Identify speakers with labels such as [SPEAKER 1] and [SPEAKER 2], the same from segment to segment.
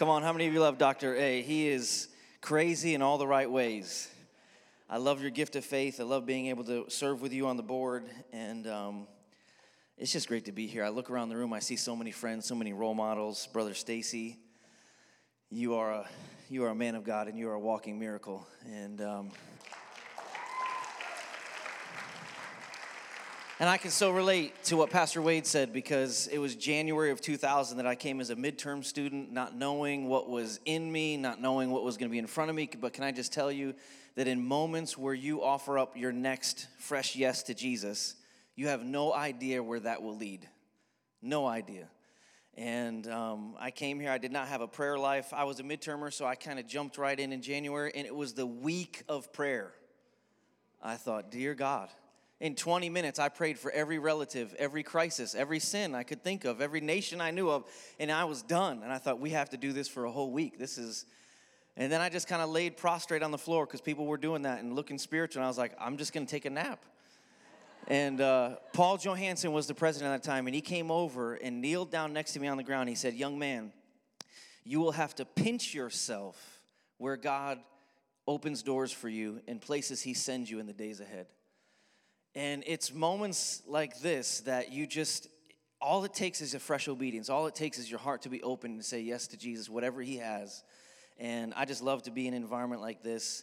[SPEAKER 1] Come on, how many of you love Dr. A? He is crazy in all the right ways. I love your gift of faith. I love being able to serve with you on the board. And um, it's just great to be here. I look around the room, I see so many friends, so many role models. Brother Stacy, you are a you are a man of God and you are a walking miracle. And um, And I can so relate to what Pastor Wade said because it was January of 2000 that I came as a midterm student, not knowing what was in me, not knowing what was going to be in front of me. But can I just tell you that in moments where you offer up your next fresh yes to Jesus, you have no idea where that will lead. No idea. And um, I came here, I did not have a prayer life. I was a midtermer, so I kind of jumped right in in January, and it was the week of prayer. I thought, Dear God, in 20 minutes, I prayed for every relative, every crisis, every sin I could think of, every nation I knew of, and I was done. And I thought, we have to do this for a whole week. This is. And then I just kind of laid prostrate on the floor because people were doing that and looking spiritual. And I was like, I'm just going to take a nap. And uh, Paul Johansson was the president at that time, and he came over and kneeled down next to me on the ground. He said, Young man, you will have to pinch yourself where God opens doors for you and places he sends you in the days ahead. And it's moments like this that you just, all it takes is a fresh obedience. All it takes is your heart to be open and say yes to Jesus, whatever He has. And I just love to be in an environment like this.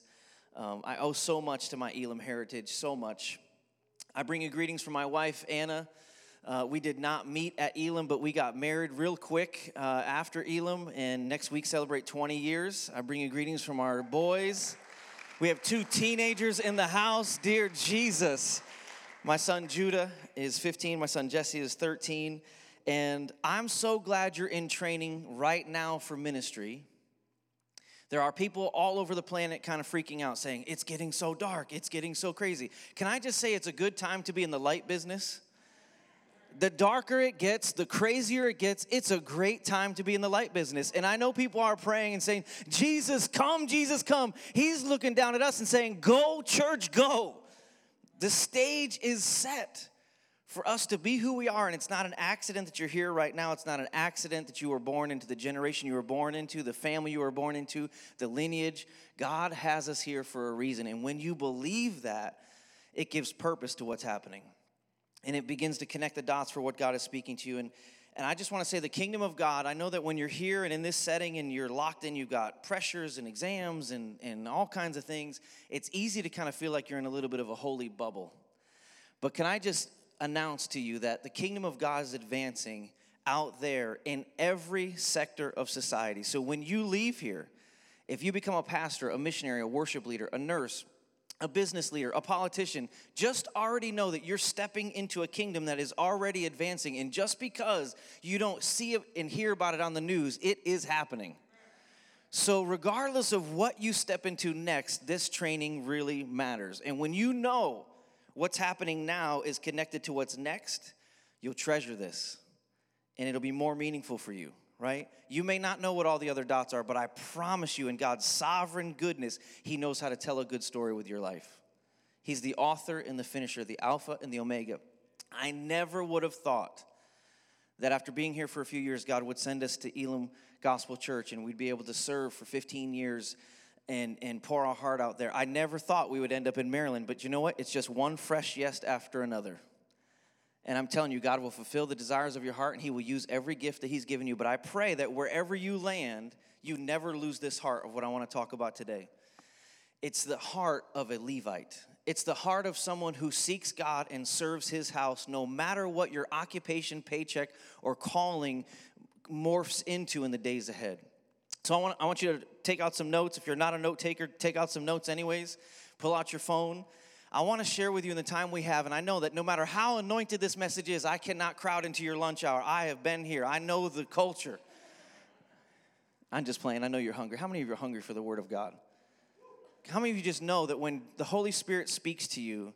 [SPEAKER 1] Um, I owe so much to my Elim heritage, so much. I bring you greetings from my wife, Anna. Uh, we did not meet at Elim, but we got married real quick uh, after Elim, and next week celebrate 20 years. I bring you greetings from our boys. We have two teenagers in the house. Dear Jesus, my son Judah is 15, my son Jesse is 13, and I'm so glad you're in training right now for ministry. There are people all over the planet kind of freaking out saying, It's getting so dark, it's getting so crazy. Can I just say it's a good time to be in the light business? the darker it gets, the crazier it gets, it's a great time to be in the light business. And I know people are praying and saying, Jesus, come, Jesus, come. He's looking down at us and saying, Go, church, go. The stage is set for us to be who we are. And it's not an accident that you're here right now. It's not an accident that you were born into the generation you were born into, the family you were born into, the lineage. God has us here for a reason. And when you believe that, it gives purpose to what's happening. And it begins to connect the dots for what God is speaking to you. And and I just want to say the kingdom of God, I know that when you're here and in this setting and you're locked in, you've got pressures and exams and, and all kinds of things, it's easy to kind of feel like you're in a little bit of a holy bubble. But can I just announce to you that the kingdom of God is advancing out there in every sector of society. So when you leave here, if you become a pastor, a missionary, a worship leader, a nurse, a business leader, a politician, just already know that you're stepping into a kingdom that is already advancing. And just because you don't see it and hear about it on the news, it is happening. So, regardless of what you step into next, this training really matters. And when you know what's happening now is connected to what's next, you'll treasure this and it'll be more meaningful for you right? You may not know what all the other dots are, but I promise you, in God's sovereign goodness, He knows how to tell a good story with your life. He's the author and the finisher, the Alpha and the Omega. I never would have thought that after being here for a few years, God would send us to Elim Gospel Church and we'd be able to serve for 15 years and, and pour our heart out there. I never thought we would end up in Maryland, but you know what? It's just one fresh yes after another. And I'm telling you, God will fulfill the desires of your heart and He will use every gift that He's given you. But I pray that wherever you land, you never lose this heart of what I want to talk about today. It's the heart of a Levite. It's the heart of someone who seeks God and serves His house, no matter what your occupation, paycheck, or calling morphs into in the days ahead. So I want, I want you to take out some notes. If you're not a note taker, take out some notes anyways. Pull out your phone. I want to share with you in the time we have, and I know that no matter how anointed this message is, I cannot crowd into your lunch hour. I have been here, I know the culture. I'm just playing, I know you're hungry. How many of you are hungry for the Word of God? How many of you just know that when the Holy Spirit speaks to you,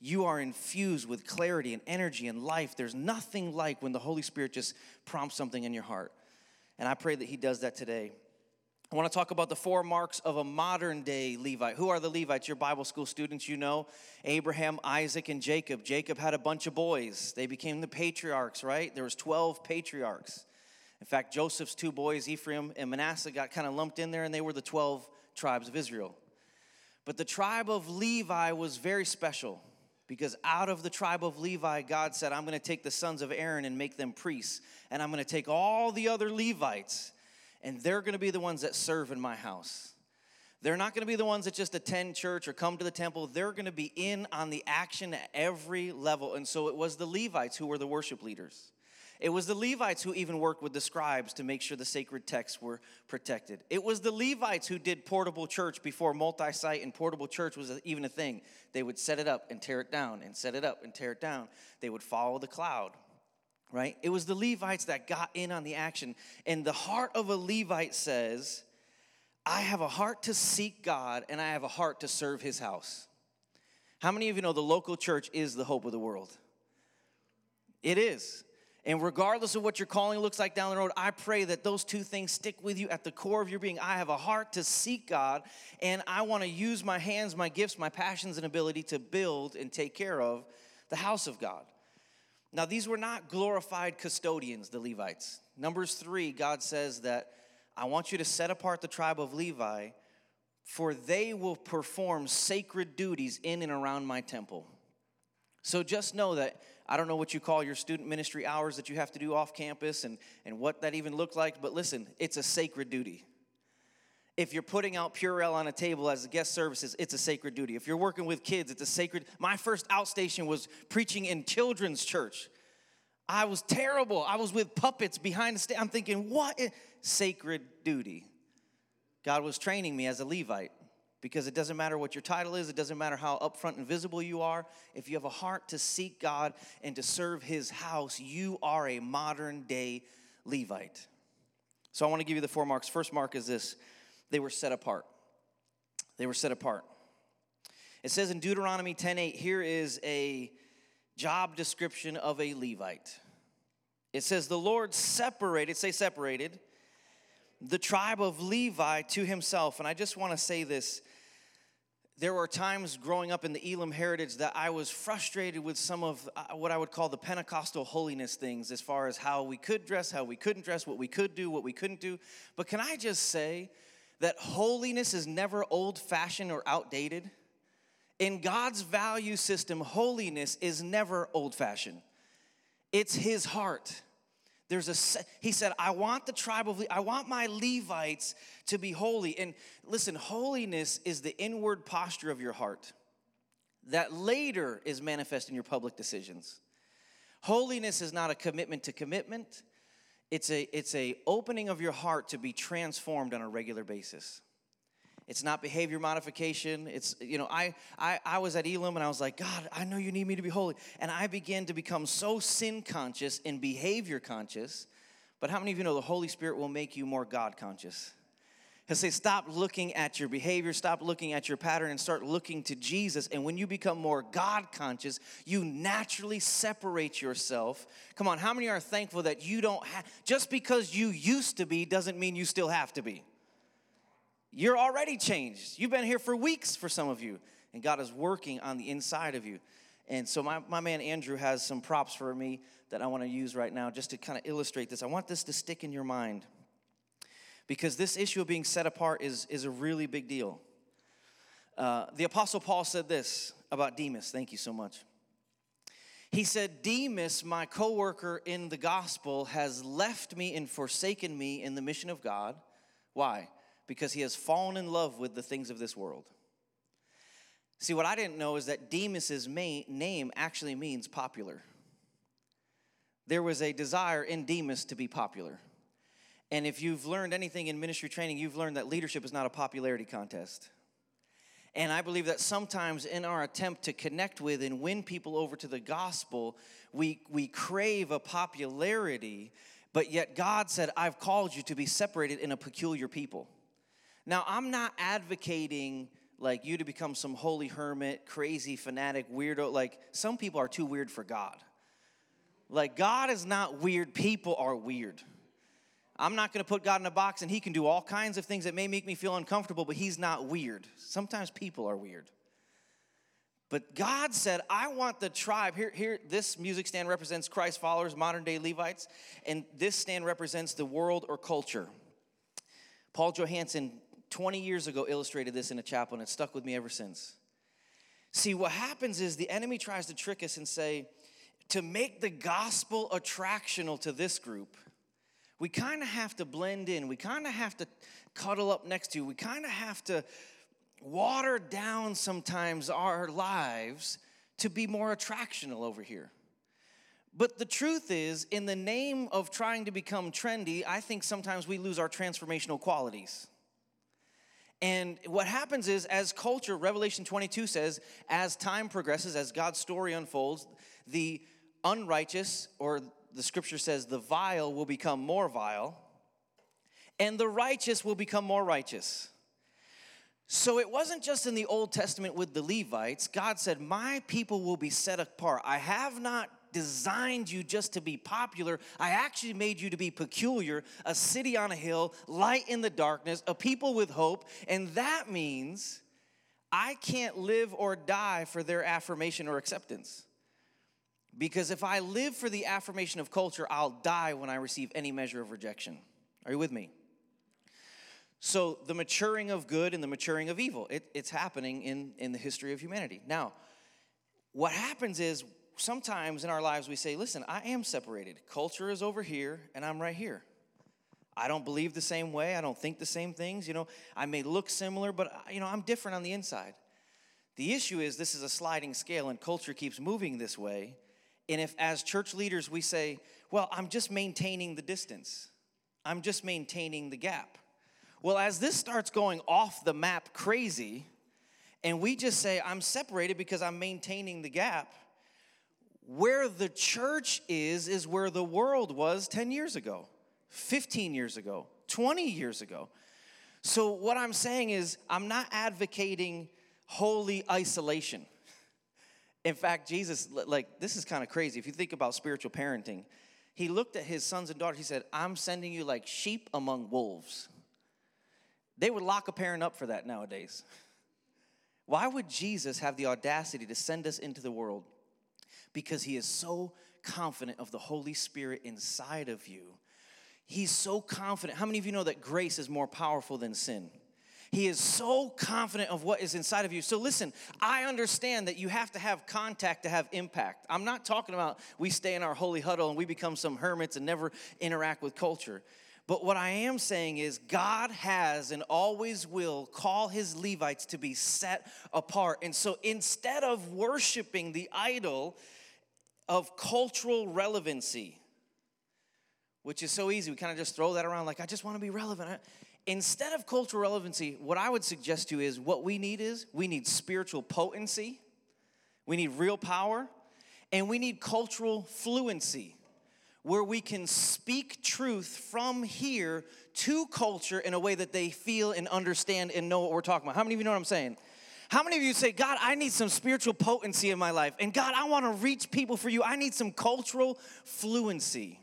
[SPEAKER 1] you are infused with clarity and energy and life? There's nothing like when the Holy Spirit just prompts something in your heart. And I pray that He does that today. I want to talk about the four marks of a modern day Levite. Who are the Levites? Your Bible school students, you know Abraham, Isaac, and Jacob. Jacob had a bunch of boys. They became the patriarchs, right? There was 12 patriarchs. In fact, Joseph's two boys, Ephraim and Manasseh, got kind of lumped in there, and they were the 12 tribes of Israel. But the tribe of Levi was very special because out of the tribe of Levi, God said, I'm going to take the sons of Aaron and make them priests. And I'm going to take all the other Levites, and they're going to be the ones that serve in my house. They're not going to be the ones that just attend church or come to the temple. They're going to be in on the action at every level. And so it was the Levites who were the worship leaders. It was the Levites who even worked with the scribes to make sure the sacred texts were protected. It was the Levites who did portable church before multi site and portable church was even a thing. They would set it up and tear it down and set it up and tear it down. They would follow the cloud, right? It was the Levites that got in on the action. And the heart of a Levite says, I have a heart to seek God and I have a heart to serve his house. How many of you know the local church is the hope of the world? It is. And regardless of what your calling looks like down the road, I pray that those two things stick with you at the core of your being. I have a heart to seek God, and I want to use my hands, my gifts, my passions, and ability to build and take care of the house of God. Now, these were not glorified custodians, the Levites. Numbers three, God says that I want you to set apart the tribe of Levi, for they will perform sacred duties in and around my temple. So just know that I don't know what you call your student ministry hours that you have to do off campus and, and what that even looked like, but listen, it's a sacred duty. If you're putting out Purell on a table as a guest services, it's a sacred duty. If you're working with kids, it's a sacred. My first outstation was preaching in children's church. I was terrible. I was with puppets behind the stage. I'm thinking, what? Sacred duty. God was training me as a Levite because it doesn't matter what your title is, it doesn't matter how upfront and visible you are. If you have a heart to seek God and to serve His house, you are a modern day Levite. So I want to give you the four marks. First mark is this they were set apart. They were set apart. It says in Deuteronomy 10:8, here is a job description of a Levite. It says, The Lord separated, say separated, the tribe of Levi to himself. And I just want to say this there were times growing up in the Elim heritage that I was frustrated with some of uh, what I would call the Pentecostal holiness things as far as how we could dress, how we couldn't dress, what we could do, what we couldn't do. But can I just say that holiness is never old fashioned or outdated? In God's value system, holiness is never old fashioned, it's His heart. There's a he said, I want the tribe of I want my Levites to be holy. And listen, holiness is the inward posture of your heart that later is manifest in your public decisions. Holiness is not a commitment to commitment. It's a it's a opening of your heart to be transformed on a regular basis. It's not behavior modification. It's, you know, I, I, I was at Elim and I was like, God, I know you need me to be holy. And I began to become so sin conscious and behavior conscious. But how many of you know the Holy Spirit will make you more God conscious? He'll say, stop looking at your behavior, stop looking at your pattern, and start looking to Jesus. And when you become more God conscious, you naturally separate yourself. Come on, how many are thankful that you don't have, just because you used to be doesn't mean you still have to be? You're already changed. You've been here for weeks for some of you, and God is working on the inside of you. And so, my, my man Andrew has some props for me that I want to use right now just to kind of illustrate this. I want this to stick in your mind because this issue of being set apart is, is a really big deal. Uh, the Apostle Paul said this about Demas. Thank you so much. He said, Demas, my co worker in the gospel, has left me and forsaken me in the mission of God. Why? because he has fallen in love with the things of this world. See, what I didn't know is that Demas's name actually means popular. There was a desire in Demas to be popular. And if you've learned anything in ministry training, you've learned that leadership is not a popularity contest. And I believe that sometimes in our attempt to connect with and win people over to the gospel, we, we crave a popularity, but yet God said, I've called you to be separated in a peculiar people. Now, I'm not advocating like you to become some holy hermit, crazy fanatic, weirdo. Like some people are too weird for God. Like God is not weird, people are weird. I'm not going to put God in a box and he can do all kinds of things that may make me feel uncomfortable, but he's not weird. Sometimes people are weird. But God said, I want the tribe. Here, here, this music stand represents Christ followers, modern day Levites, and this stand represents the world or culture. Paul Johansson, 20 years ago, illustrated this in a chapel, and it stuck with me ever since. See, what happens is the enemy tries to trick us and say, to make the gospel attractional to this group, we kind of have to blend in. We kind of have to cuddle up next to. you. We kind of have to water down sometimes our lives to be more attractional over here. But the truth is, in the name of trying to become trendy, I think sometimes we lose our transformational qualities. And what happens is, as culture, Revelation 22 says, as time progresses, as God's story unfolds, the unrighteous, or the scripture says, the vile will become more vile, and the righteous will become more righteous. So it wasn't just in the Old Testament with the Levites. God said, My people will be set apart. I have not designed you just to be popular. I actually made you to be peculiar, a city on a hill, light in the darkness, a people with hope. And that means I can't live or die for their affirmation or acceptance. Because if I live for the affirmation of culture, I'll die when I receive any measure of rejection. Are you with me? So, the maturing of good and the maturing of evil, it, it's happening in, in the history of humanity. Now, what happens is sometimes in our lives we say, listen, I am separated. Culture is over here, and I'm right here. I don't believe the same way. I don't think the same things. You know, I may look similar, but, uh, you know, I'm different on the inside. The issue is this is a sliding scale, and culture keeps moving this way. And if, as church leaders, we say, well, I'm just maintaining the distance, I'm just maintaining the gap well, as this starts going off the map crazy, and we just say, I'm separated because I'm maintaining the gap, where the church is, is where the world was 10 years ago, 15 years ago, 20 years ago. So, what I'm saying is, I'm not advocating holy isolation. In fact, Jesus, like, this is kind of crazy. If you think about spiritual parenting, he looked at his sons and daughters, he said, I'm sending you like sheep among wolves. They would lock a parent up for that nowadays. Why would Jesus have the audacity to send us into the world? Because he is so confident of the Holy Spirit inside of you. He's so confident. How many of you know that grace is more powerful than sin? He is so confident of what is inside of you. So, listen, I understand that you have to have contact to have impact. I'm not talking about we stay in our holy huddle and we become some hermits and never interact with culture. But what I am saying is, God has and always will call his Levites to be set apart. And so instead of worshiping the idol of cultural relevancy, which is so easy, we kind of just throw that around like, I just want to be relevant. Instead of cultural relevancy, what I would suggest to you is what we need is we need spiritual potency, we need real power, and we need cultural fluency where we can speak truth from here to culture in a way that they feel and understand and know what we're talking about. How many of you know what I'm saying? How many of you say, God, I need some spiritual potency in my life? And God, I want to reach people for you. I need some cultural fluency.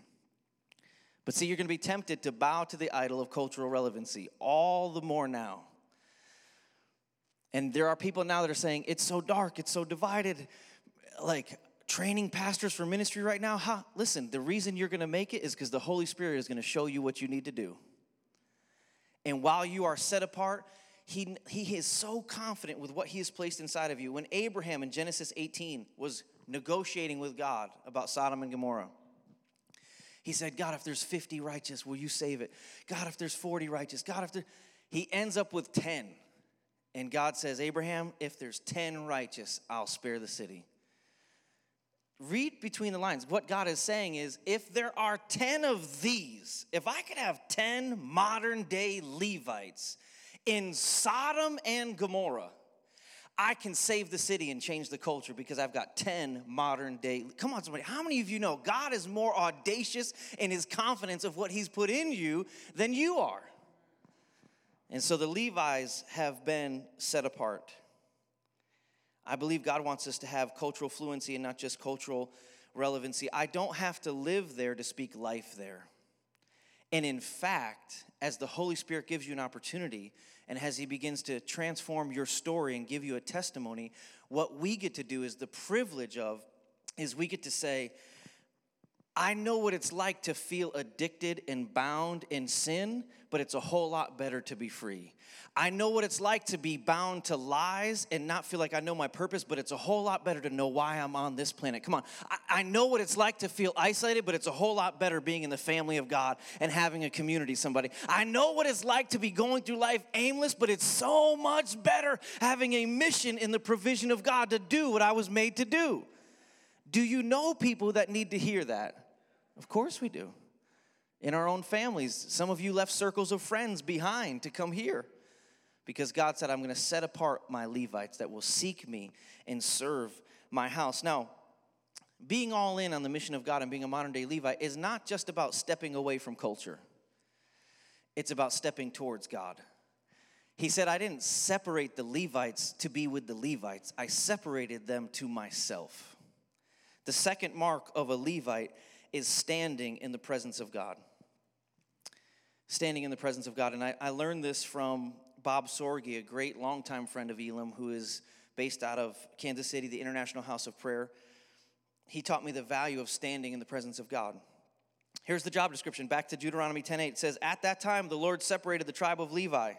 [SPEAKER 1] But see, you're going to be tempted to bow to the idol of cultural relevancy all the more now. And there are people now that are saying, it's so dark, it's so divided. Like, training pastors for ministry right now? Huh? Listen, the reason you're going to make it is because the Holy Spirit is going to show you what you need to do. And while you are set apart, he, he is so confident with what he has placed inside of you. When Abraham in Genesis 18 was negotiating with God about Sodom and Gomorrah, he said, God, if there's 50 righteous, will you save it? God, if there's 40 righteous, God, if there. He ends up with 10. And God says, Abraham, if there's 10 righteous, I'll spare the city read between the lines. What God is saying is if there are 10 of these, if I could have 10 modern day Levites in Sodom and Gomorrah, I can save the city and change the culture because I've got 10 modern day. Come on, somebody. How many of you know God is more audacious in his confidence of what he's put in you than you are? And so the Levites have been set apart. I believe God wants us to have cultural fluency and not just cultural relevancy. I don't have to live there to speak life there. And in fact, as the Holy Spirit gives you an opportunity and as He begins to transform your story and give you a testimony, what we get to do is the privilege of, is we get to say, I know what it's like to feel addicted and bound in sin, but it's a whole lot better to be free. I know what it's like to be bound to lies and not feel like I know my purpose, but it's a whole lot better to know why I'm on this planet. Come on. I, I, know what it's like to feel isolated, but it's a whole lot better being in the family of God and having a community, somebody. I know what it's like to be going through life aimless, but it's so much better having a mission in the provision of God to do what I was made to do. Do you know people that need to hear that? Of course we do. In our own families, some of you left circles of friends behind to come here because God said, I'm going to set apart my Levites that will seek me and serve my house. Now, being all in on the mission of God and being a modern day Levite is not just about stepping away from culture, it's about stepping towards God. He said, I didn't separate the Levites to be with the Levites, I separated them to myself. The second mark of a Levite is standing in the presence of God. Standing in the presence of God. And I, I learned this from Bob Sorge, a great longtime friend of Elim who is based out of Kansas City, the International House of Prayer. He taught me the value of standing in the presence of God. Here's the job description. Back to Deuteronomy 10:8. It says, At that time the Lord separated the tribe of Levi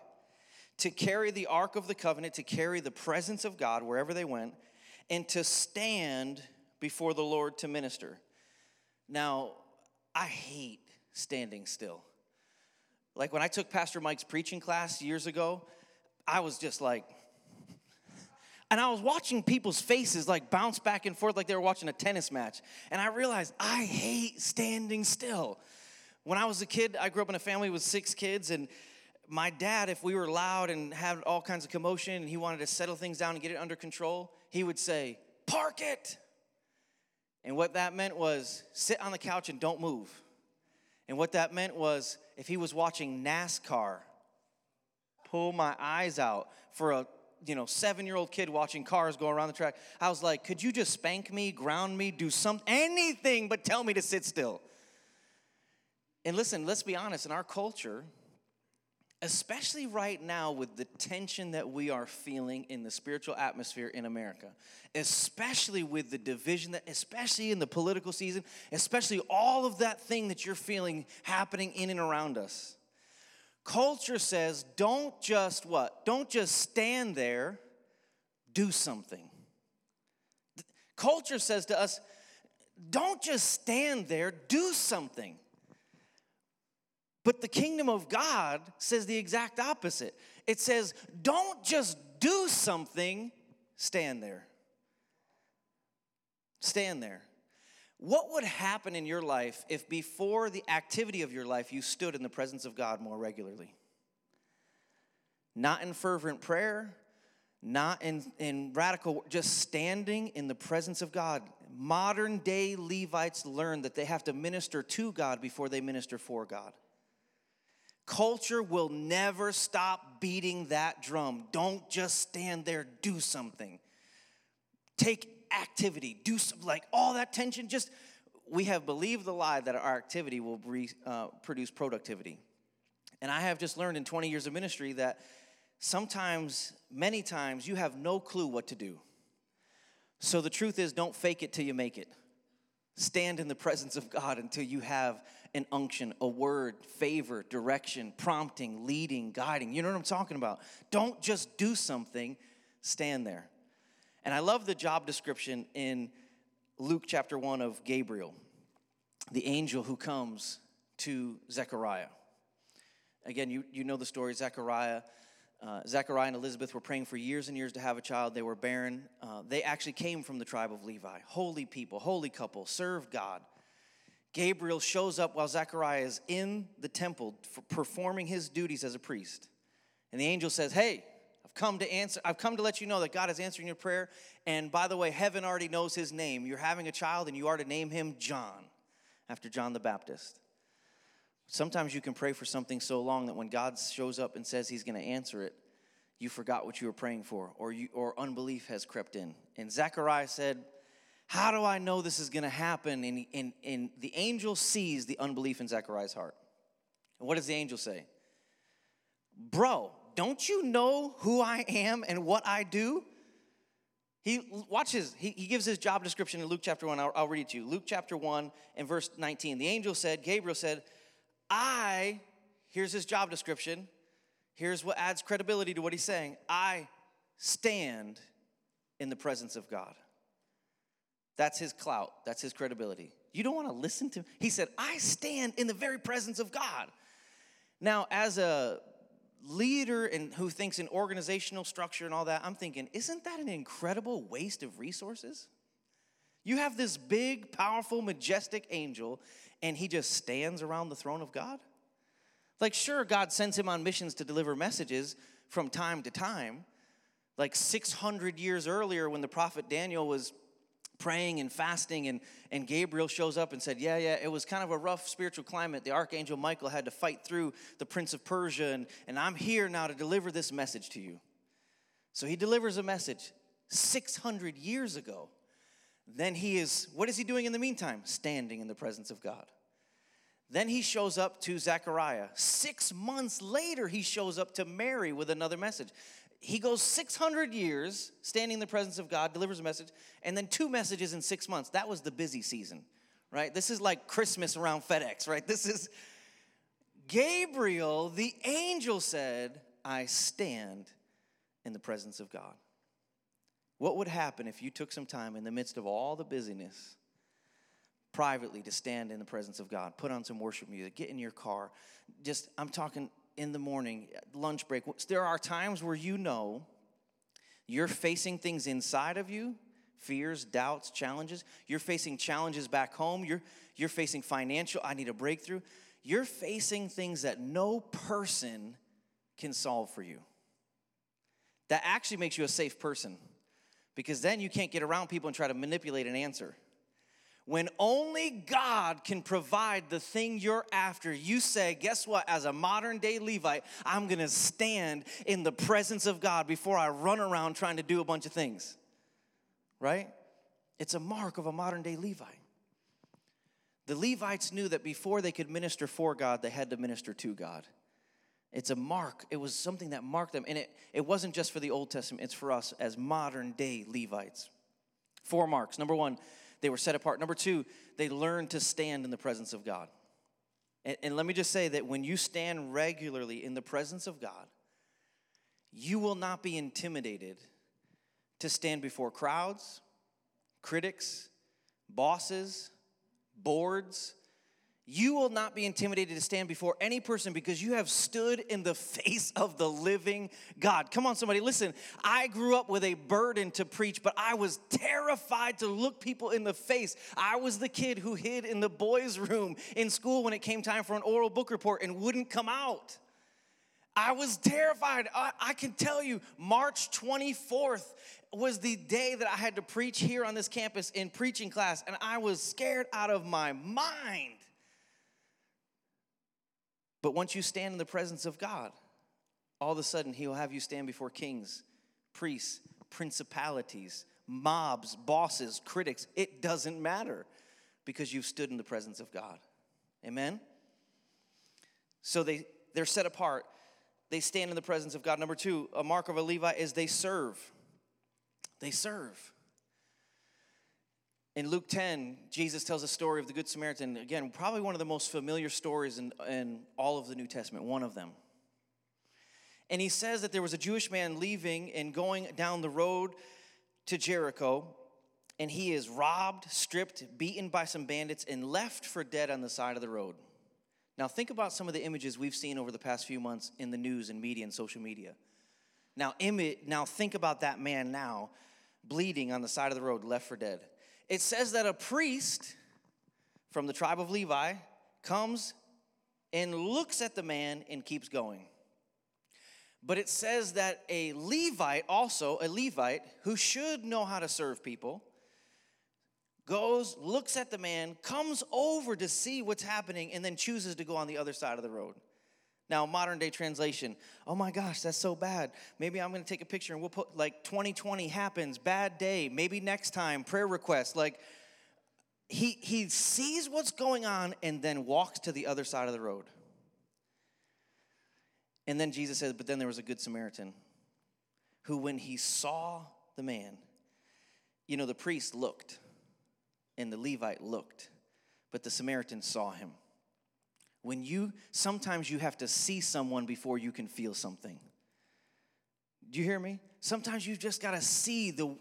[SPEAKER 1] to carry the ark of the covenant, to carry the presence of God wherever they went, and to stand before the Lord to minister. Now, I hate standing still. Like when I took Pastor Mike's preaching class years ago, I was just like, and I was watching people's faces like bounce back and forth like they were watching a tennis match. And I realized I hate standing still. When I was a kid, I grew up in a family with six kids, and my dad, if we were loud and had all kinds of commotion and he wanted to settle things down and get it under control, he would say, Park it. And what that meant was sit on the couch and don't move. And what that meant was if he was watching NASCAR, pull my eyes out for a you know seven year old kid watching cars go around the track. I was like, could you just spank me, ground me, do something, anything but tell me to sit still? And listen, let's be honest, in our culture, especially right now with the tension that we are feeling in the spiritual atmosphere in America, especially with the division that, especially in the political season, especially all of that thing that you're feeling happening in and around us. Culture says, don't just what? Don't just stand there, do something. Culture says to us, don't just stand there, do something. But the kingdom of God says the exact opposite. It says, don't just do something, stand there. Stand there. What would happen in your life if before the activity of your life you stood in the presence of God more regularly? Not in fervent prayer, not in, in radical, just standing in the presence of God. Modern day Levites learn that they have to minister to God before they minister for God. Culture will never stop beating that drum. Don't just stand there, do something. Take activity, do some, like all that tension. Just, we have believed the lie that our activity will re, uh, produce productivity. And I have just learned in 20 years of ministry that sometimes, many times, you have no clue what to do. So the truth is, don't fake it till you make it. Stand in the presence of God until you have an unction, a word, favor, direction, prompting, leading, guiding. You know what I'm talking about? Don't just do something, stand there. And I love the job description in Luke chapter 1 of Gabriel, the angel who comes to Zechariah. Again, you, you know the story. Zechariah, uh, Zechariah and Elizabeth were praying for years and years to have a child. They were barren. Uh, they actually came from the tribe of Levi. Holy people, holy couple, serve God. Gabriel shows up while Zechariah is in the temple performing his duties as a priest. And the angel says, Hey, I've come to answer, I've come to let you know that God is answering your prayer. And by the way, heaven already knows his name. You're having a child and you are to name him John, after John the Baptist. Sometimes you can pray for something so long that when God shows up and says he's going to answer it, you forgot what you were praying for, or, you, or unbelief has crept in. And Zechariah said, how do I know this is going to happen? And, and, and the angel sees the unbelief in Zechariah's heart. And what does the angel say? Bro, don't you know who I am and what I do? He watches, he, he gives his job description in Luke chapter 1. I'll, I'll read it to you. Luke chapter 1 and verse 19. The angel said, Gabriel said, I, here's his job description. Here's what adds credibility to what he's saying. I stand in the presence of God. That's his clout, that's his credibility. You don't want to listen to him. He said, I stand in the very presence of God. Now, as a leader and who thinks in organizational structure and all that, I'm thinking, isn't that an incredible waste of resources? You have this big, powerful, majestic angel, and he just stands around the throne of God? Like, sure, God sends him on missions to deliver messages from time to time. Like 600 years earlier, when the prophet Daniel was praying and fasting, and, and Gabriel shows up and said, Yeah, yeah, it was kind of a rough spiritual climate. The archangel Michael had to fight through the prince of Persia, and, and I'm here now to deliver this message to you. So he delivers a message 600 years ago. Then he is, what is he doing in the meantime? Standing in the presence of God. Then he shows up to Zechariah. Six months later, he shows up to Mary with another message he goes 600 years standing in the presence of God, delivers a message, and then two messages in six months. That was the busy season, right? This is like Christmas around FedEx, right? This is Gabriel, the angel said, I stand in the presence of God. What would happen if you took some time in the midst of all the busyness privately to stand in the presence of God? Put on some worship music, get in your car. Just, I'm talking in the morning, lunch break, there are times where you know you're facing things inside of you fears, doubts, challenges. You're facing challenges back home. You're, you're facing financial, I need a breakthrough. You're facing things that no person can solve for you. That actually makes you a safe person because then you can't get around people and try to manipulate an answer. When only God can provide the thing you're after, you say, Guess what? As a modern day Levite, I'm gonna stand in the presence of God before I run around trying to do a bunch of things. Right? It's a mark of a modern day Levite. The Levites knew that before they could minister for God, they had to minister to God. It's a mark. It was something that marked them. And it, it wasn't just for the Old Testament, it's for us as modern day Levites. Four marks. Number one, they were set apart. Number two, they learned to stand in the presence of God. And, and let me just say that when you stand regularly in the presence of God, you will not be intimidated to stand before crowds, critics, bosses, boards, you will not be intimidated to stand before any person because you have stood in the face of the living God. Come on, somebody, listen. I grew up with a burden to preach, but I was terrified to look people in the face. I was the kid who hid in the boys' room in school when it came time for an oral book report and wouldn't come out. I was terrified. I, I can tell you, March 24th was the day that I had to preach here on this campus in preaching class, and I was scared out of my mind. But once you stand in the presence of God, all of a sudden He'll have you stand before kings, priests, principalities, mobs, bosses, critics. It doesn't matter because you've stood in the presence of God. Amen? So they, they're set apart. They stand in the presence of God. Number two, a mark of a Levite is they serve. They serve. In Luke 10, Jesus tells a story of the Good Samaritan. Again, probably one of the most familiar stories in, in all of the New Testament, one of them. And he says that there was a Jewish man leaving and going down the road to Jericho, and he is robbed, stripped, beaten by some bandits, and left for dead on the side of the road. Now, think about some of the images we've seen over the past few months in the news and media and social media. Now, imi- now think about that man now bleeding on the side of the road, left for dead it says that a priest from the tribe of Levi comes and looks at the man and keeps going. But it says that a Levite, also a Levite, who should know how to serve people, goes, looks at the man, comes over to see what's happening, and then chooses to go on the other side of the road. Now, modern day translation, oh my gosh, that's so bad. Maybe I'm gonna take a picture and we'll put like 2020 happens, bad day, maybe next time, prayer request. Like, he, he sees what's going on and then walks to the other side of the road. And then Jesus says, But then there was a good Samaritan who, when he saw the man, you know, the priest looked and the Levite looked, but the Samaritan saw him. When you, sometimes you have to see someone before you can feel something. Do you hear me? Sometimes you just got to see the,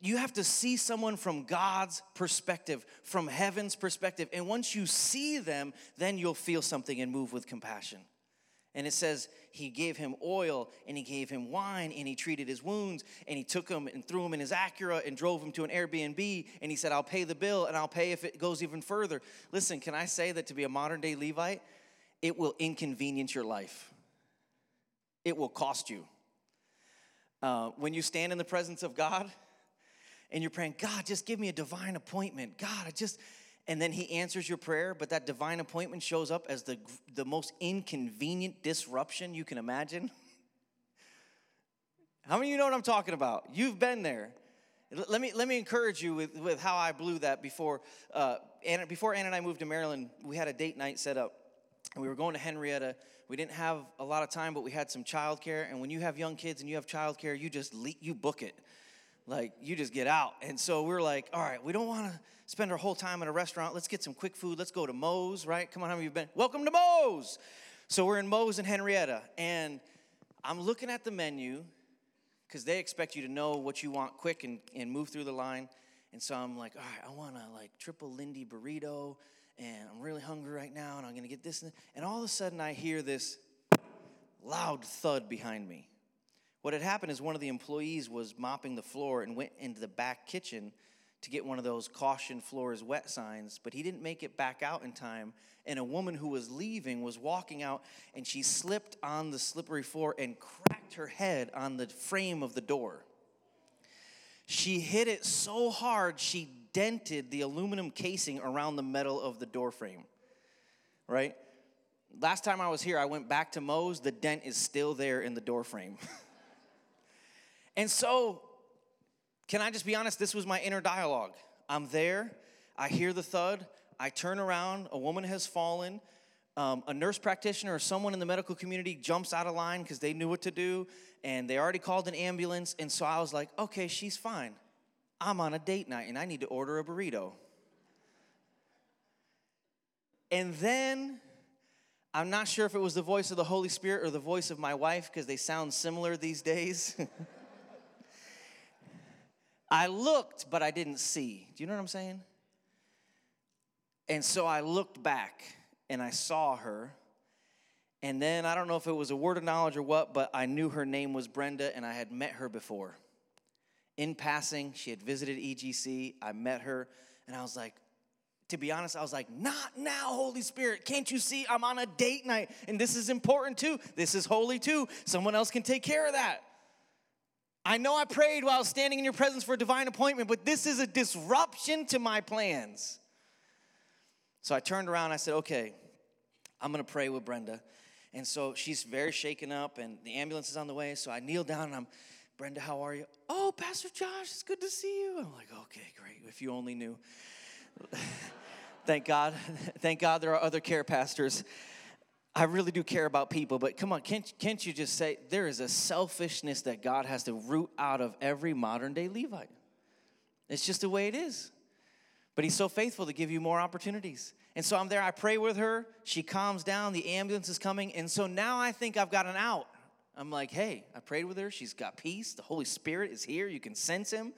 [SPEAKER 1] you have to see someone from God's perspective, from heaven's perspective. And once you see them, then you'll feel something and move with compassion. And it says he gave him oil and he gave him wine and he treated his wounds and he took him and threw him in his Acura and drove him to an Airbnb and he said, I'll pay the bill and I'll pay if it goes even further. Listen, can I say that to be a modern day Levite, it will inconvenience your life, it will cost you. Uh, when you stand in the presence of God and you're praying, God, just give me a divine appointment. God, I just, and then he answers your prayer, but that divine appointment shows up as the, the most inconvenient disruption you can imagine. How many of you know what I'm talking about? You've been there. Let me, let me encourage you with, with how I blew that before. Uh, Anna, before Ann and I moved to Maryland, we had a date night set up. And we were going to Henrietta. We didn't have a lot of time, but we had some childcare. And when you have young kids and you have childcare, you just le- you book it like you just get out. And so we're like, all right, we don't want to spend our whole time in a restaurant. Let's get some quick food. Let's go to Moe's, right? Come on, how many of you been? Welcome to Moe's. So we're in Moe's in Henrietta, and I'm looking at the menu because they expect you to know what you want quick and, and move through the line. And so I'm like, all right, I want a like triple Lindy burrito, and I'm really hungry right now, and I'm gonna get this. And all of a sudden, I hear this loud thud behind me. What had happened is one of the employees was mopping the floor and went into the back kitchen to get one of those caution floors wet signs, but he didn't make it back out in time. And a woman who was leaving was walking out and she slipped on the slippery floor and cracked her head on the frame of the door. She hit it so hard she dented the aluminum casing around the metal of the door frame. Right? Last time I was here, I went back to Moe's. The dent is still there in the door frame. And so, can I just be honest? This was my inner dialogue. I'm there, I hear the thud, I turn around, a woman has fallen. Um, a nurse practitioner or someone in the medical community jumps out of line because they knew what to do and they already called an ambulance. And so I was like, okay, she's fine. I'm on a date night and I need to order a burrito. And then I'm not sure if it was the voice of the Holy Spirit or the voice of my wife because they sound similar these days. I looked, but I didn't see. Do you know what I'm saying? And so I looked back and I saw her. And then I don't know if it was a word of knowledge or what, but I knew her name was Brenda and I had met her before. In passing, she had visited EGC. I met her and I was like, to be honest, I was like, not now, Holy Spirit. Can't you see I'm on a date night? And this is important too. This is holy too. Someone else can take care of that. I know I prayed while standing in your presence for a divine appointment, but this is a disruption to my plans. So I turned around, I said, okay, I'm gonna pray with Brenda. And so she's very shaken up, and the ambulance is on the way. So I kneel down and I'm, Brenda, how are you? Oh, Pastor Josh, it's good to see you. I'm like, okay, great. If you only knew. Thank God. Thank God there are other care pastors. I really do care about people, but come on, can't, can't you just say there is a selfishness that God has to root out of every modern day Levite? It's just the way it is. But He's so faithful to give you more opportunities. And so I'm there, I pray with her, she calms down, the ambulance is coming, and so now I think I've got an out. I'm like, hey, I prayed with her, she's got peace, the Holy Spirit is here, you can sense Him,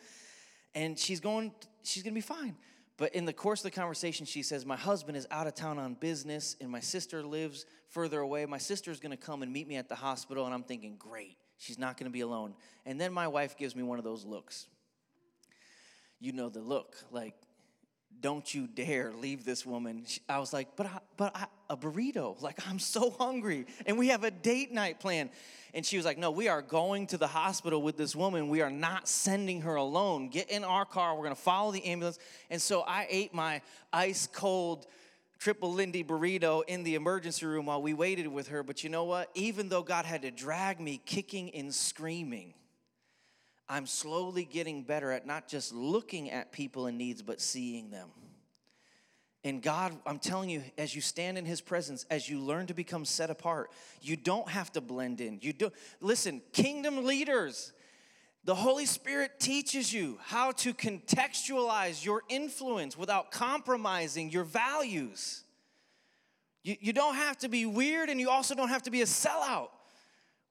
[SPEAKER 1] and she's going, she's gonna be fine. But in the course of the conversation, she says, My husband is out of town on business, and my sister lives further away. My sister is going to come and meet me at the hospital. And I'm thinking, Great, she's not going to be alone. And then my wife gives me one of those looks. You know the look, like, don't you dare leave this woman. I was like, but I, but I, a burrito. Like I'm so hungry, and we have a date night plan. And she was like, no, we are going to the hospital with this woman. We are not sending her alone. Get in our car. We're gonna follow the ambulance. And so I ate my ice cold triple Lindy burrito in the emergency room while we waited with her. But you know what? Even though God had to drag me kicking and screaming I'm slowly getting better at not just looking at people in needs, but seeing them. And God, I'm telling you, as you stand in His presence, as you learn to become set apart, you don't have to blend in. You do listen, kingdom leaders, the Holy Spirit teaches you how to contextualize your influence without compromising your values. You, you don't have to be weird, and you also don't have to be a sellout.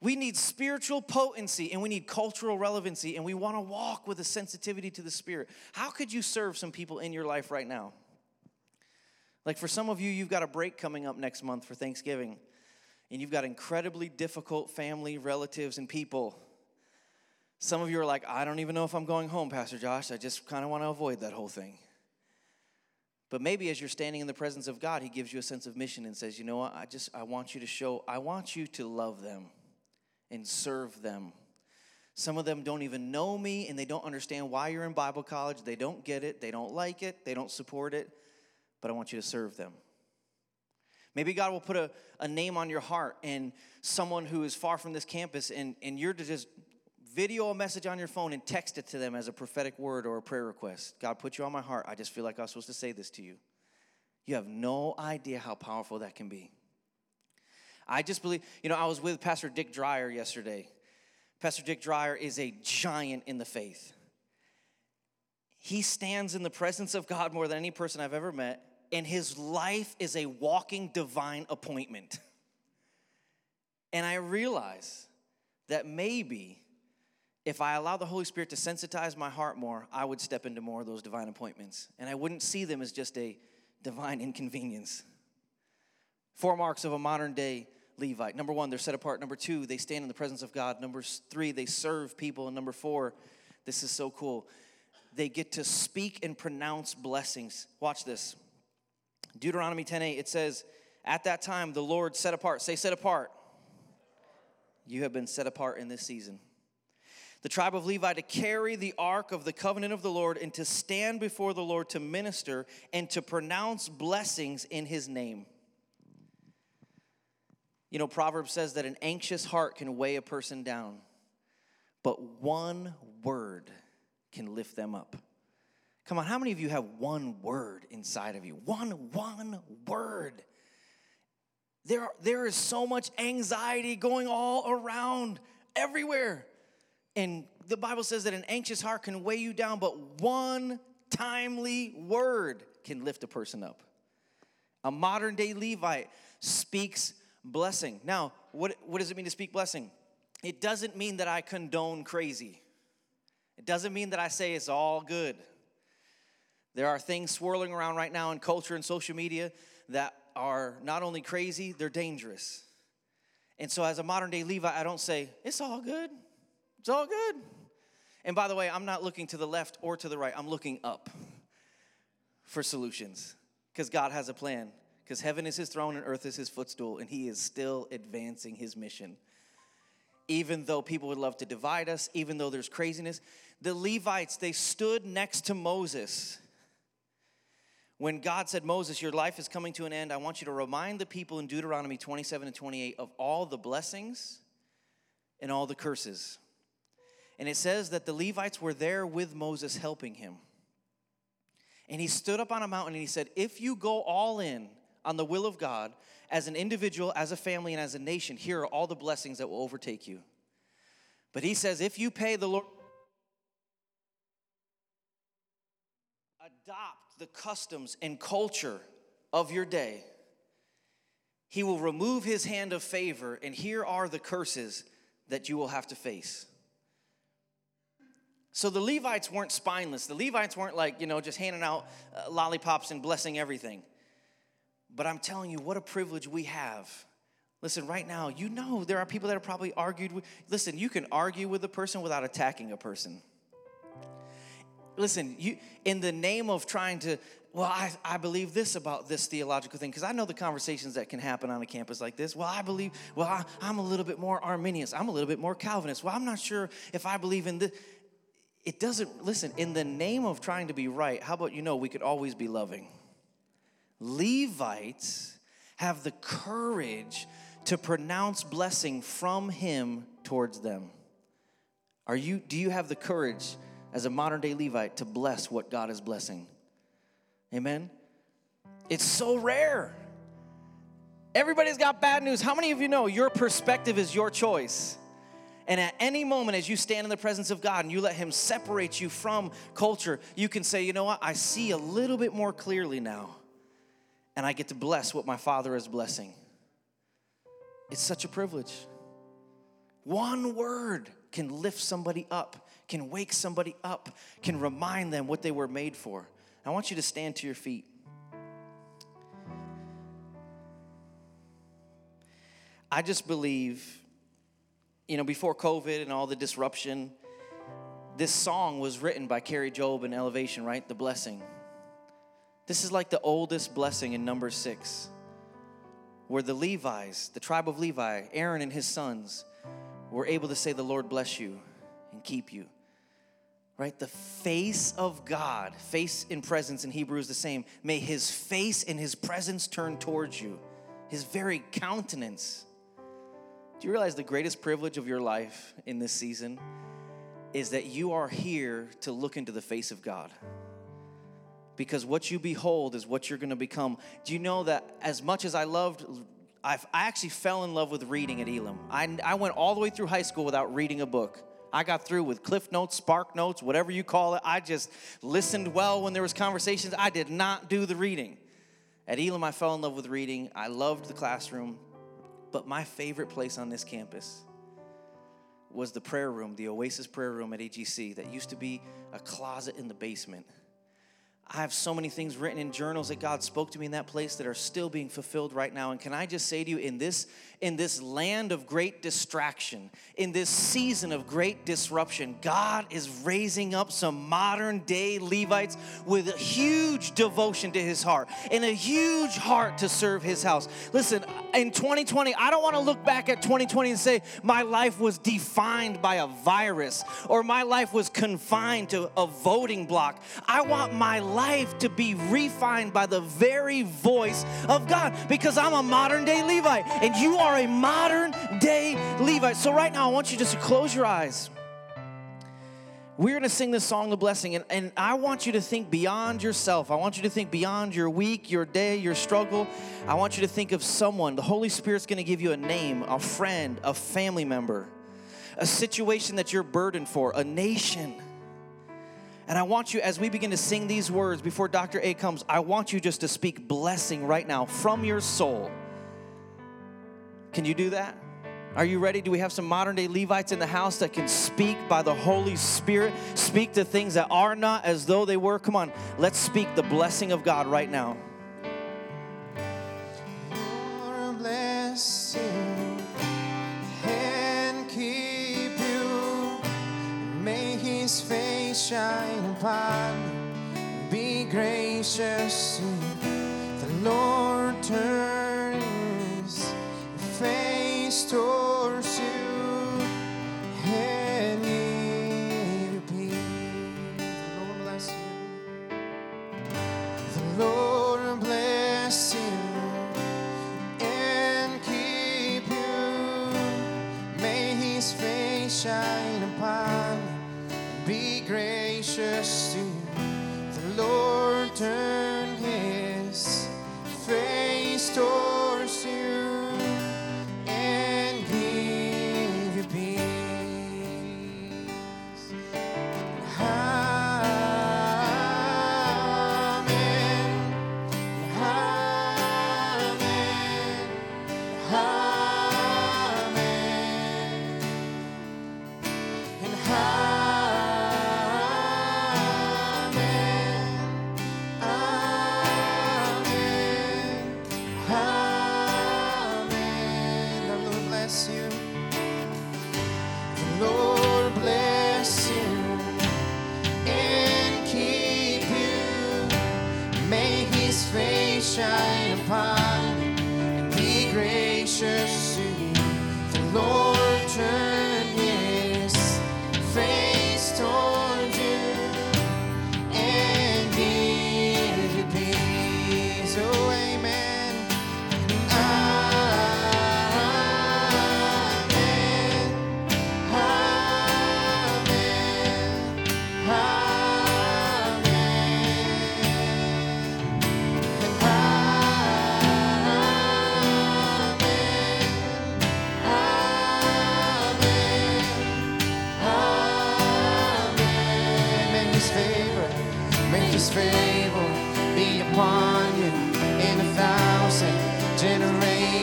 [SPEAKER 1] We need spiritual potency and we need cultural relevancy, and we want to walk with a sensitivity to the Spirit. How could you serve some people in your life right now? Like for some of you, you've got a break coming up next month for Thanksgiving, and you've got incredibly difficult family, relatives, and people. Some of you are like, I don't even know if I'm going home, Pastor Josh. I just kind of want to avoid that whole thing. But maybe as you're standing in the presence of God, He gives you a sense of mission and says, You know what? I just, I want you to show, I want you to love them and serve them. Some of them don't even know me and they don't understand why you're in Bible college. They don't get it. They don't like it. They don't support it but I want you to serve them. Maybe God will put a, a name on your heart and someone who is far from this campus, and, and you're to just video a message on your phone and text it to them as a prophetic word or a prayer request. God put you on my heart. I just feel like I was supposed to say this to you. You have no idea how powerful that can be. I just believe, you know, I was with Pastor Dick Dreyer yesterday. Pastor Dick Dreyer is a giant in the faith. He stands in the presence of God more than any person I've ever met and his life is a walking divine appointment. And I realize that maybe if I allow the Holy Spirit to sensitize my heart more, I would step into more of those divine appointments. And I wouldn't see them as just a divine inconvenience. Four marks of a modern day Levite. Number one, they're set apart. Number two, they stand in the presence of God. Number three, they serve people. And number four, this is so cool, they get to speak and pronounce blessings. Watch this. Deuteronomy 10:8 it says, "At that time the Lord set apart, say set apart. You have been set apart in this season." The tribe of Levi to carry the ark of the covenant of the Lord and to stand before the Lord to minister and to pronounce blessings in his name. You know, Proverbs says that an anxious heart can weigh a person down, but one word can lift them up. Come on, how many of you have one word inside of you? One, one word. There, there is so much anxiety going all around, everywhere. And the Bible says that an anxious heart can weigh you down, but one timely word can lift a person up. A modern day Levite speaks blessing. Now, what, what does it mean to speak blessing? It doesn't mean that I condone crazy. It doesn't mean that I say it's all good. There are things swirling around right now in culture and social media that are not only crazy, they're dangerous. And so, as a modern day Levi, I don't say, it's all good. It's all good. And by the way, I'm not looking to the left or to the right, I'm looking up for solutions because God has a plan. Because heaven is his throne and earth is his footstool, and he is still advancing his mission. Even though people would love to divide us, even though there's craziness, the Levites, they stood next to Moses when God said, Moses, your life is coming to an end, I want you to remind the people in Deuteronomy 27 and 28 of all the blessings and all the curses. And it says that the Levites were there with Moses helping him. And he stood up on a mountain and he said, If you go all in on the will of God, as an individual, as a family, and as a nation, here are all the blessings that will overtake you. But he says, If you pay the Lord, adopt the customs and culture of your day. He will remove his hand of favor, and here are the curses that you will have to face. So the Levites weren't spineless. The Levites weren't like, you know, just handing out uh, lollipops and blessing everything. But I'm telling you, what a privilege we have. Listen, right now, you know there are people that have probably argued with. Listen, you can argue with a person without attacking a person listen, you in the name of trying to, well, I, I believe this about this theological thing, because I know the conversations that can happen on a campus like this. Well, I believe, well, I, I'm a little bit more Arminian. I'm a little bit more Calvinist. Well, I'm not sure if I believe in this. It doesn't, listen, in the name of trying to be right, how about you know we could always be loving? Levites have the courage to pronounce blessing from him towards them. Are you, do you have the courage as a modern day Levite to bless what God is blessing. Amen? It's so rare. Everybody's got bad news. How many of you know your perspective is your choice? And at any moment, as you stand in the presence of God and you let Him separate you from culture, you can say, you know what? I see a little bit more clearly now. And I get to bless what my Father is blessing. It's such a privilege. One word can lift somebody up, can wake somebody up, can remind them what they were made for. I want you to stand to your feet. I just believe you know, before COVID and all the disruption, this song was written by Kari Jobe in Elevation, right? The blessing. This is like the oldest blessing in number six, where the Levites, the tribe of Levi, Aaron and his sons, were able to say, The Lord bless you and keep you. Right? The face of God, face in presence in Hebrew is the same. May his face and his presence turn towards you, his very countenance do you realize the greatest privilege of your life in this season is that you are here to look into the face of God? Because what you behold is what you're going to become. Do you know that as much as I loved, I've, i actually fell in love with reading at Elim. I, I went all the way through high school without reading a book. I got through with cliff notes, spark notes, whatever you call it. I just listened well when there was conversations. I did not do the reading. At Elim, I fell in love with reading. I loved the classroom. But my favorite place on this campus was the prayer room, the Oasis prayer room at AGC that used to be a closet in the basement. I have so many things written in journals that God spoke to me in that place that are still being fulfilled right now. And can I just say to you, in this in this land of great distraction, in this season of great disruption, God is raising up some modern day Levites with a huge devotion to his heart and a huge heart to serve his house. Listen, in 2020, I don't want to look back at 2020 and say my life was defined by a virus or my life was confined to a voting bloc. I want my life to be refined by the very voice of God because I'm a modern day Levite and you are a modern day Levite. So, right now, I want you just to close your eyes. We're going to sing this song, The Blessing, and, and I want you to think beyond yourself. I want you to think beyond your week, your day, your struggle. I want you to think of someone. The Holy Spirit's going to give you a name, a friend, a family member, a situation that you're burdened for, a nation. And I want you, as we begin to sing these words before Dr. A comes, I want you just to speak blessing right now from your soul. Can you do that? Are you ready? Do we have some modern day Levites in the house that can speak by the Holy Spirit, speak to things that are not as though they were? Come on, let's speak the blessing of God right now.
[SPEAKER 2] Be gracious. The Lord turn face towards turn His face towards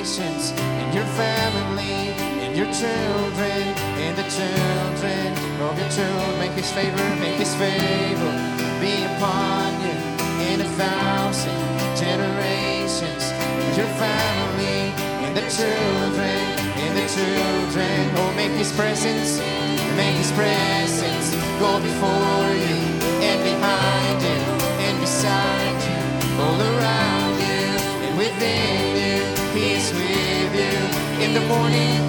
[SPEAKER 2] your family, and your children and the children of your children. Make his favor, make his favor be upon you in a thousand generations. and Your family and the children and the children. Oh, make his presence, make his presence go before you and behind you and beside you, all around you and within you. Is with you in the morning,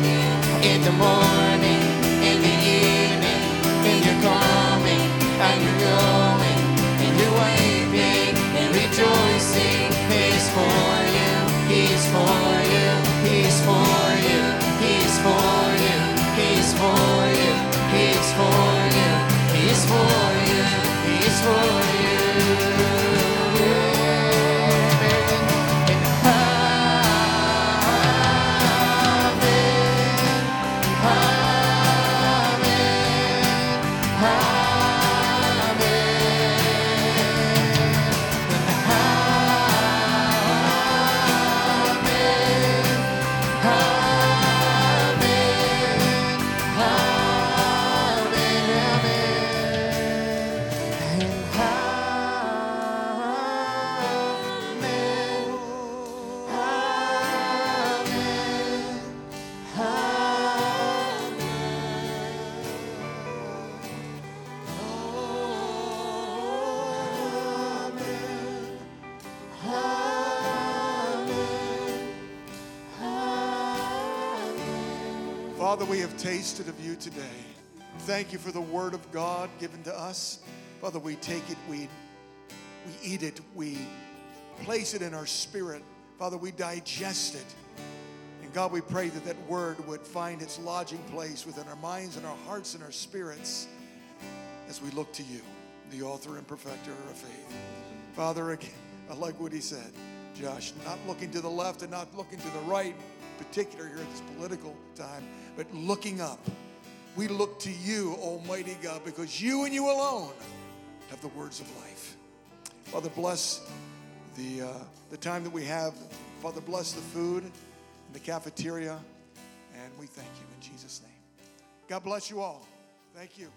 [SPEAKER 2] in the morning, in the evening, and you're coming and you're going and you're waving and rejoicing. He's for you, he's for you, he's for you, he's for you, he's for you, he's for you, he's for you, he's for you.
[SPEAKER 3] We have tasted of you today. Thank you for the word of God given to us. Father, we take it, we, we eat it, we place it in our spirit. Father, we digest it. And God, we pray that that word would find its lodging place within our minds and our hearts and our spirits as we look to you, the author and perfecter of faith. Father, again, I like what he said, Josh, not looking to the left and not looking to the right, particular here at this political time, but looking up. We look to you, Almighty God, because you and you alone have the words of life. Father, bless the, uh, the time that we have. Father, bless the food in the cafeteria. And we thank you in Jesus' name. God bless you all. Thank you.